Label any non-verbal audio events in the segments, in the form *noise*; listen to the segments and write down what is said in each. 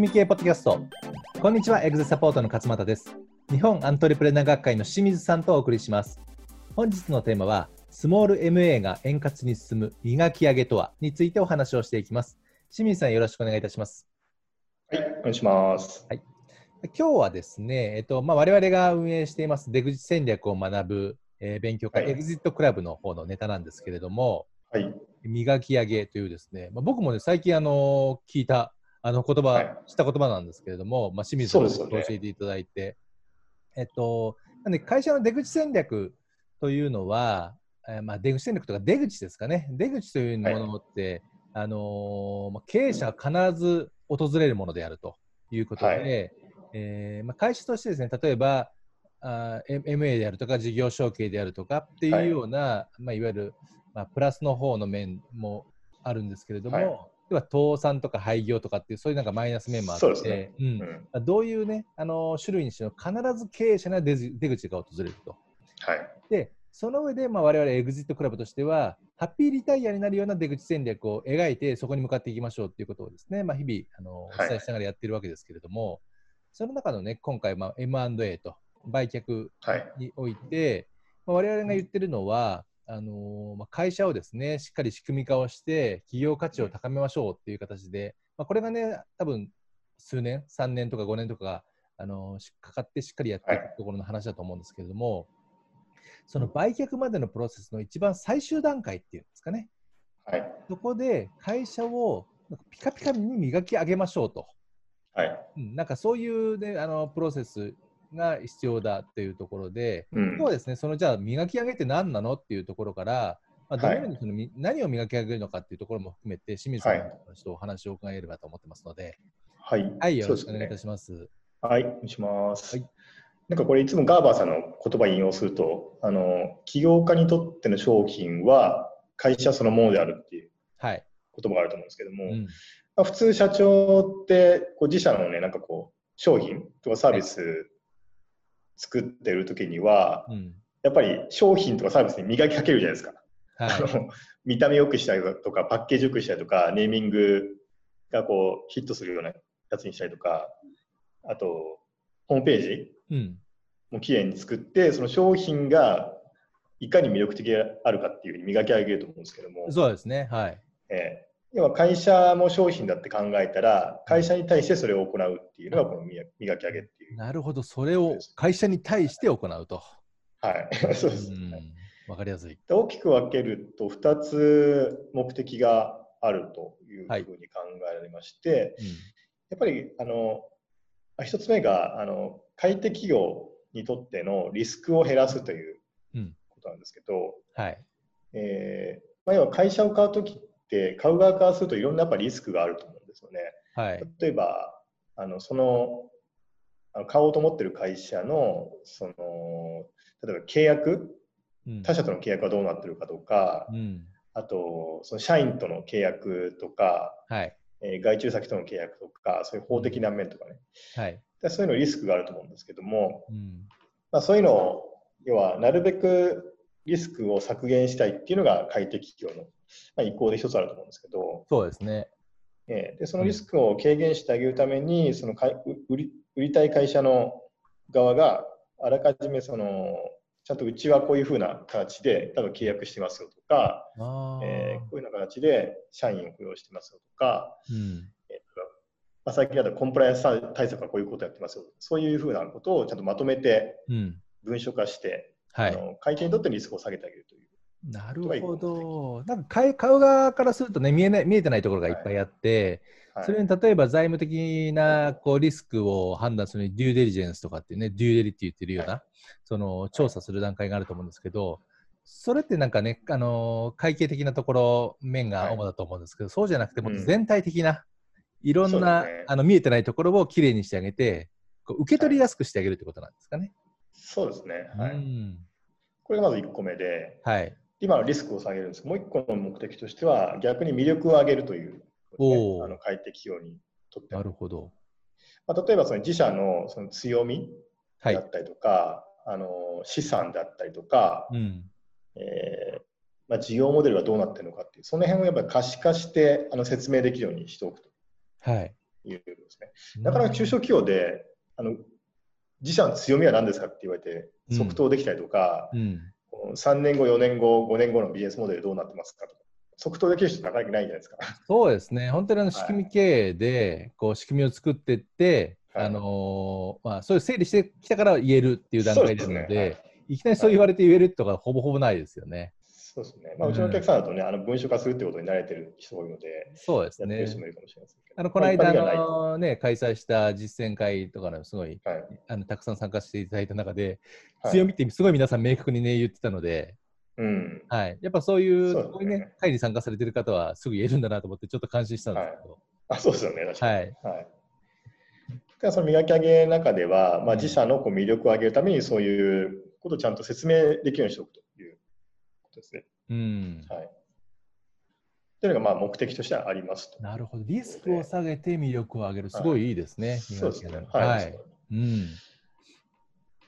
きみ系ポッドキャスト。こんにちは、エグゼサポートの勝又です。日本アントレプレナー学会の清水さんとお送りします。本日のテーマは、スモール MA が円滑に進む磨き上げとはについてお話をしていきます。清水さん、よろしくお願いいたします。はい、お願いします。はい、今日はですね、えっとまあ、我々が運営しています出口戦略を学ぶ、えー勉強会、はいエグジットクラブの方のネタなんですけれども、はい、磨き上げというですね、まあ、僕もね、最近あの聞いたあの言葉、はい。知った言葉なんですけれども、まあ、清水さんに教えていただいて、えっと、なんで会社の出口戦略というのは、えーまあ、出口戦略とか出口ですかね、出口というものって、あのーまあ、経営者が必ず訪れるものであるということで、はい。えーまあ、会社としてですね、例えば、あ MA であるとか事業承継であるとかっていうような、い。まあ、いわゆる、まあ、プラスの方の面もあるんですけれども、はい要は倒産とか廃業とかっていうそういうなんかマイナス面もあって、そうですね。うん。どういうね、あの種類にしろ必ず経営者には出口が訪れると。はい、で、その上で、まあ、我々エグジットクラブとしては、ハッピーリタイアになるような出口戦略を描いて、そこに向かっていきましょうということをですね、まあ、日々あのおはい。伝えしながらやってるわけですけれども、その中のね、今回、まあ、M&A と売却はい、において、まあ、我々が言ってるのは、あのーまあ、会社をですね、しっかり仕組み化をして、企業価値を高めましょうっていう形で、まあ、これがね、多分数年、3年とか5年とかが、あのかかってしっかりやっていはい。くところの話だと思うんですけれども、その売却までのプロセスの一番最終段階っていうんですかね、はい、そこで会社をピカピカに磨き上げましょうと。はい、うんなんかそういう、ね、あのプロセスが必要だっていうところで、うん今日はですね、そのじゃあ磨き上げって何なのっていうところから、まあ、どのようにそのみ、何を磨き上げるのかっていうところも含めて、清水さんとお話を伺えればと思ってますので、はい、はい、よろしくお願いいたね。します。はい、お願いします。はいなんかこれいつもガーバーさんの言葉引用すると、あの起業家にとっての商品は会社そのものであるっていうはい。言葉があると思うんですけども、うん、まあ、普通社長ってこう自社のねなんかこう商品とかサービス作ってる時には、うん。やっぱり商品とかサービスに磨きかけるじゃないですか。はい。あの見た目良くしたりとかパッケージ良くしたりとかネーミングがこうヒットするようなやつにしたりとかあとホームページうん。もきれいに作ってその商品がいかに魅力的であるかっていうふうに磨き上げると思うんですけども、そうですね。はい。えー要は会社も商品だって考えたら会社に対してそれを行うっていうのがこの磨磨き上げっていう。なるほど、それを会社に対して行うと。はい、*laughs* そううです、ん。わかりやすい。で大きく分けると2つ目的があるというふうに考えられまして、うん。やっぱりあのあ一つ目があの買い手企業にとってのリスクを減らすといううんことなんですけど、はい。えーまあ、要は会社を買うときって買う側からするといろんなやっぱリスクがあると思うんですよね。はい。例えばあのその買おうと思ってる会社のその例えば契約うん他社との契約はどうなってるかとか、うん。あとその社員との契約とか、はい。えー外注先との契約とかそういう法的な面とかねはい。でそういうのリスクがあると思うんですけども、うん。まあ、そういうのを要はなるべくリスクを削減したいっていうのが快適企業の、まあ、意向で一つあると思うんですけど、そうですね。えーでそのリスクを軽減してあげるためにそのかいう売り売りたい会社の側があらかじめそのちゃんとうちはこういうふうな形で多分契約してますよとか。えーこういうような形で社員を雇用してますよとか、うん。えーまあ、最近だとコンプライアンス対策はこういうことやってますよそういうふうなことをちゃんとまとめてうん。文書化して、はい。あの会計にとってリスクを下げてあげるという。なるほど。なんか買う側からするとね見えない、見えてないところがい。っぱいあって、はい。それに例えば財務的なこうリスクを判断するにデューデリジェンスとかっていうね、デューデリって言ってるような、その調査する段階があると思うんですけど、それってなんかね、あの会計的なところ、面が主だと思うんですけど、そうじゃなくて、も全体的な、いろんな、ね。あの見えてないところをきれいにしてあげて、こう受け取りやすくしてあげるってことなんですかね。そうですね。はい。うん。これがまず1個目で、はい。今のリスクを下げるんですもう1個の目的としては、逆に魅力を上げるという、おーあの快適企業にとってなはるほど。まあ、例えばその自社のその強みはいだ。ったりとか、あの資産だったりとか、うん。えーまあ、事業モデルがどうなってるのかっていう、その辺をやっぱり可視化してあの説明できるようにしておくと。はい。いうですね。だから中小企業で、あの自社の強みは何ですかって言われて、即答できたりとか、うん。3年後、4年後、5年後のビジネスモデルどうなってますかと。か、即答できる人なかなかいないじゃないですか。そうですね、*laughs* 本当にあの仕組み経営で、こう仕組みを作っていって、はい。あのーまあ、そういう整理してきたから言えるっていう段階ですので、ですね。い、きなりそう言われて言えるとか、ほぼほぼないですよね。そうですね。まあ、うちのお客さんだとね、あの文書化するってことに慣れてる人が多いので、そうですね。あのこの間、のね、開催した実践会とかのすごいはい。あのたくさん参加していただいた中で、はい。強みってすごい皆さん明確にね言ってたので、うん。はい、やっぱそういうね。ね会に参加されてる方はすぐ言えるんだなと思ってちょっと感心したんですけど、あ、そうですよね、確かに。はい、はい。だからその磨き上げの中では、まあ、自社のこう魅力を上げるためにそういうことをちゃんと説明できるようにしておくとですね。うん、はい。というのがまあ目的としてはありますと。なるほど、リスクを下げて魅力を上げる、すごいいいですね、そうですね。磨き上げはい。うん、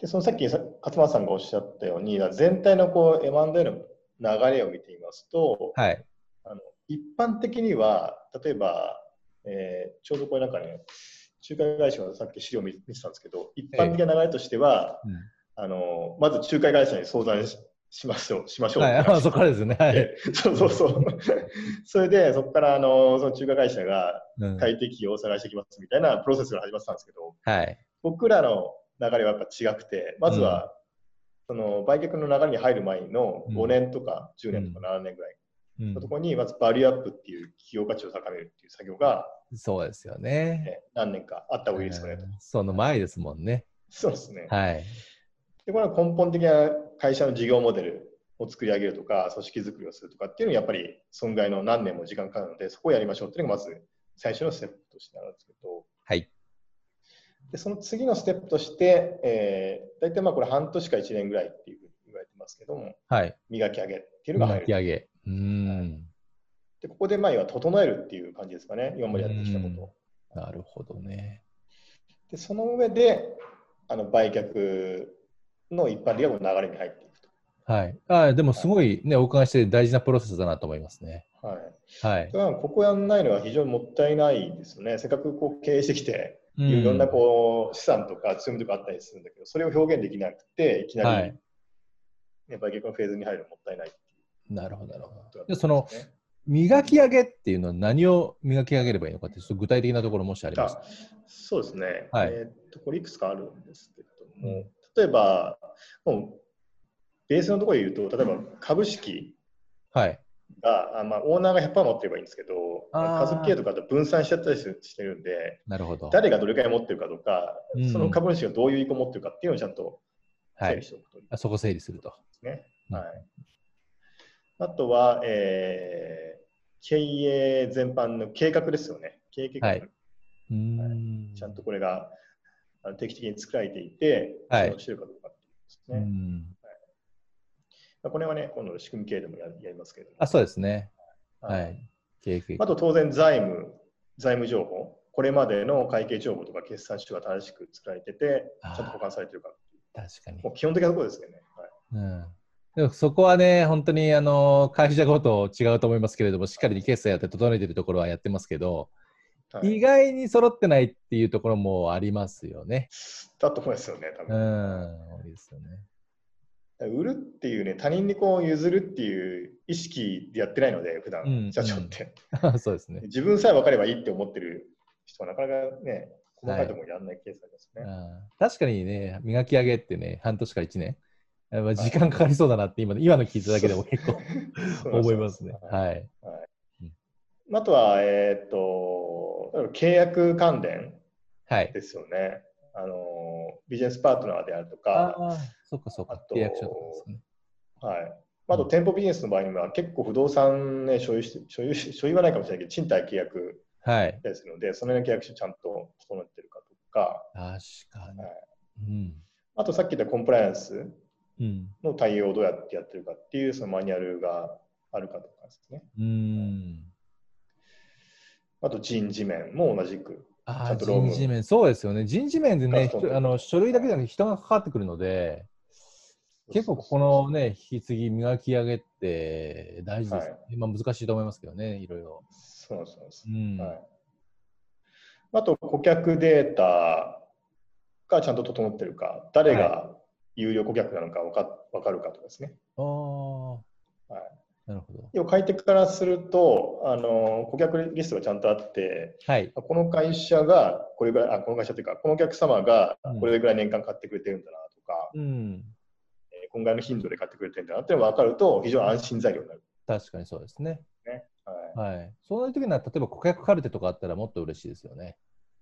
で、そのさっきさ勝間さんがおっしゃったように、全体のこう M&A の流れを見てみますと、はい、あの一般的には、例えば、えーちょうどこれなんかね、仲介会社がさっき資料を見見てたんですけど、一般的な流れとしては、うん。あのまず仲介会社に相談ししましょう。しましょうはい、あそこからですね、はい、そうそうそう。*laughs* それで、そこからあのその仲介会社がうん快適を探してきますみたいなプロセスが始まってたんですけど、はい、僕らの流れはやっぱ違くて、まずは、その売却の流れに入る前の5年とか10年とか7年ぐらいうんのところに、まずバリューアップっていう企業価値を高めるっていう作業が、そうですよね。ね、何年かあった方がいいですよねと。うんその前ですもんね。そうですね。はい。で、これは根本的な会社の事業モデルを作り上げるとか、組織作りをするとかっていうのはやっぱり損害の何年も時間かかるので、そこをやりましょうっていうのがまず最初のステップとしてあるんですけど、はい。でその次のステップとして、えー、大体まあこれ半年か1年ぐらいっていうふうに言われてますけども、はい。磨き上げっていうのが入る。巻き上げ。うーん。で、ここでまあ要は整えるっていう感じですかね、今までやってきたことを。なるほどね。で、その上で、あの売却の一般的な流れに入っていくと。はい。あでもすごいね、お伺いして大事なプロセスだなと思いますね。はい。はい。だからここやんないのは非常にもったいないですよね。せっかくこう経営してきて、うんいろんなこう資産とか強みとかあったりするんだけど、それを表現できなくて、いきなり、はいね、売却のフェーズに入るのもったいないなるほど、なるほど。で、その磨き上げっていうのは何を磨き上げればいいのかって、ちょっと具体的なところもしありますあそうですね。はいえーっと、これいくつかあるんですけれども、うん例えば、もうベースのところで言うと、例えば株式はい。が、あまあ、オーナーが100%持ってればいいんですけど、家族経営とかだと分散しちゃったりししてるんで、なるほど。誰がどれくらい持ってるかとか、うんその株主がどういう意向を持ってるかっていうのをちゃんとはい整理し。ておくといいあそこ整理すると。ね。うんはい、あとは、えー経営全般の計画ですよね。経営計画、はいうーん。ちゃんとこれがあの定期的に作られていて、はい。してるかどうかっていうですうね。これはね、今度仕組み系でもややりますけれども。あ、そうですね。ははい。あと当然財務、財務情報、これまでの会計帳簿とか決算書が正しく作られてて、ちゃんと保管されてるか確かに。もう基本的なところですけどね。はい。うん。でもそこはね、本当にあの会社ごと違うと思いますけれども、しっかり決済やって整えてるところはやってますけど、はい意外に揃ってないっていうところもありますよね。だと思いますよね、多う分。ん、多いですよね。売るっていうね、他人にこう譲るっていう意識でやってないので、普段、うん社長って。*laughs* そうですね。自分さえ分かればいいって思ってる人はなかなかね、細かいところやらないケースありますね。うん確かにね、磨き上げってね、半年から1年、やっぱ時間かかりそうだなって今の今の聞いただけでも結構 *laughs* 思いますね。はいはい。あとは、えーっと、契約関連はい。ですよね。あのビジネスパートナーであるとか、ああ、そっかそっかあ。と契約書とかですね。はい。あと店舗ビジネスの場合には結構不動産ね、所有して、所有し、所有はないかもしれないけど、賃貸契約はい。ですので、その辺の契約書ちゃんと整ってるかとか、確かに。はいうん。あとさっき言ったコンプライアンスうん。の対応をどうやってやってるかっていうそのマニュアルがあるかとかですね。うん。あと人事面も同じく。あ人事面、そうですよね。人事面でね、あの書類だけじゃなくて人が関わってくるので、結構ここのね、引き継ぎ、磨き上げって大事です、ねはまあ難しいと思いますけどね、いろいろ。そうそうなんですう。ん。はい。あと顧客データがちゃんと整ってるか、誰が有料顧客なのか分か分かるかとかですね。あはいなるほど。要は買い手からするとあの、顧客リストがちゃんとあって、はい。この会社がこれぐらい、あこの会社というか、このお客様がうんこれぐらい年間買ってくれてるんだなとか、うん。えーこんぐらいの頻度で買ってくれてるんだなっていうのが分かると、非常に安心材料になる。確かにそうですね。ねはい、はい。そういう時には、例えば顧客カルテとかあったらもっと嬉しいですよね。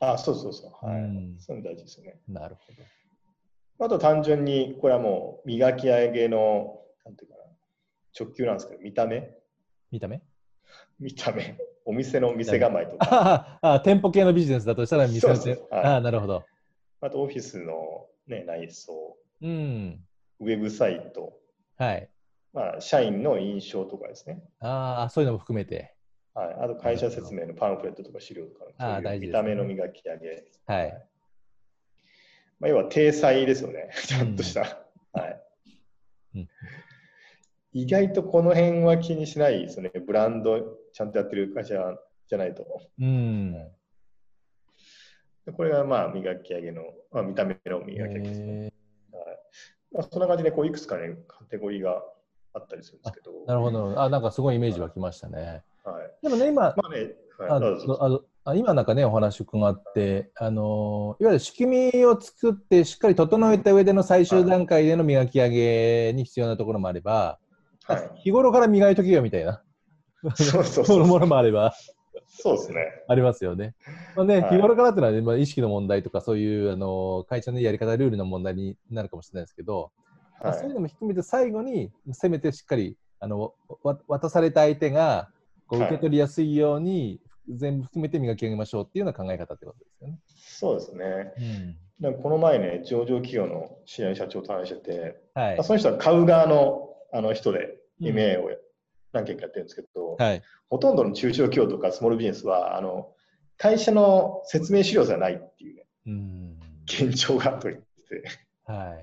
あそうそうそう。はいうんそういうの大事ですよね。なるほど。あと単純に、これはもう磨き上げの、なんていうかな、直球なんですけど、見た目？見た目？見た目。お店の店構えとか、あああ、店舗系のビジネスだとしたら見せてそうそう。はいああ、なるほど。あとオフィスの、ね、内装、うん。ウェブサイト、はい。まあ、社員の印象とかですね。ああ、そういうのも含めて。はい、あと会社説明のパンフレットとか資料とか、あーそういう大見た目の磨き上げ。はい。まあ、要は体裁ですよね、*laughs* ちゃんとした。はいうん意外とこの辺は気にしないですね、ブランドちゃんとやってる会社じゃないと。うん。でこれがまあ磨き上げの、まあ、見た目の磨き上げですね。えはいまあ、そんな感じでこういくつかね、カテゴリーがあったりするんですけど。ーなるほど。あ、なんかすごいイメージ湧きましたね。はい、でもね、今、まあね、はいあ今なんかね、お話伺って、あのいわゆる仕組みを作って、しっかり整えた上での最終段階での磨き上げに必要なところもあれば、はい、日頃から磨いとけよみたいな、そうそうそそう。のものもあれば、そうですね。ありますよね。まあね、はい日頃からっていうのはね、まあ、意識の問題とか、そういうあの会社のやり方、ルールの問題になるかもしれないですけど、まあはいそういうのも含めて最後に、せめてしっかりあのわ渡された相手がこうはい受け取りやすいように、全部含めて磨き上げましょうっていうような考え方ってことですよね。そうですね。うんこの前ね、上場企業の知り合いの社長と話してて、はいまあ、その人は買う側のあの人でうん MA を何件かやってるんですけど、はい。ほとんどの中小企業とかスモールビジネスはあの会社の説明資料じゃないっていう、ね、うん。現状がと言ってて、は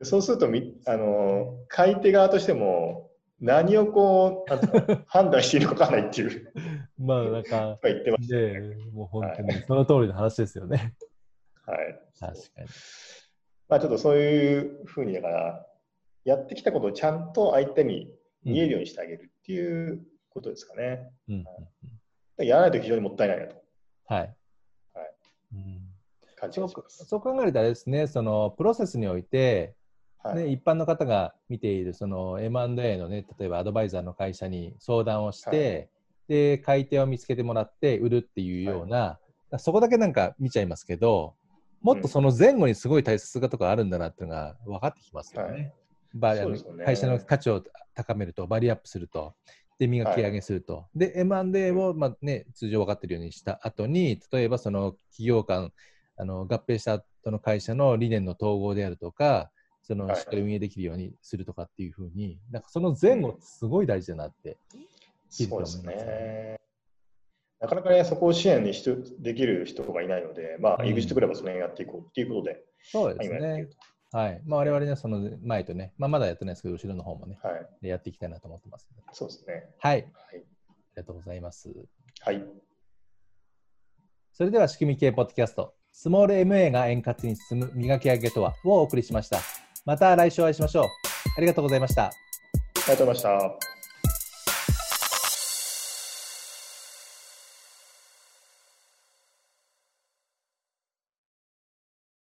い。そうするとみあの買い手側としても何をこう *laughs* 判断していいのか分からないっていうまあ、なんか、言ってましたね。ね、もう本当にその通りの話ですよね。はい、確かに。まあ、ちょっとそういうふうにだからやってきたことをちゃんと相手に見えるようにしてあげるっていうことですかね。うんうんうん、やらないと非常にもったいないなと。はい。はい。うん。感じます。そう考えるとあれですね、そのプロセスにおいて、はい。ね、一般の方が見ているその M&A のね、例えばアドバイザーの会社に相談をして、で、買い手を見つけてもらって売るっていうような、そこだけなんか見ちゃいますけど、もっとその前後にすごい大切なところあるんだなっていうのが分かってきますよね。はいバリそうですよね会社の価値を高めると、バリアップすると、で、磨き上げすると。で、M&A を、まあね、通常分かってるようにした後に、例えばその企業間、あの合併した後の会社の理念の統合であるとか、そのはいしっかり運営できるようにするとかっていうふうに、なんかその前後、すごい大事だなって。そうですね。なかなかね、そこを支援にしできる人がいないので、まあ、うん EXIT クラブはその辺やっていこうっていうことで、そうですね。はい。まあ、我々ね、その前とね、まあ、まだやってないですけど、後ろの方もね、と。はい。やっていきたいなと思ってます、そうですね。はい。ありはい。がとうございます。はい。それでは仕組み系ポッドキャスト、スモール MA が円滑に進む磨き上げとはをお送りしました。また来週お会いしましょう。ありがとうございました。ありがとうございました。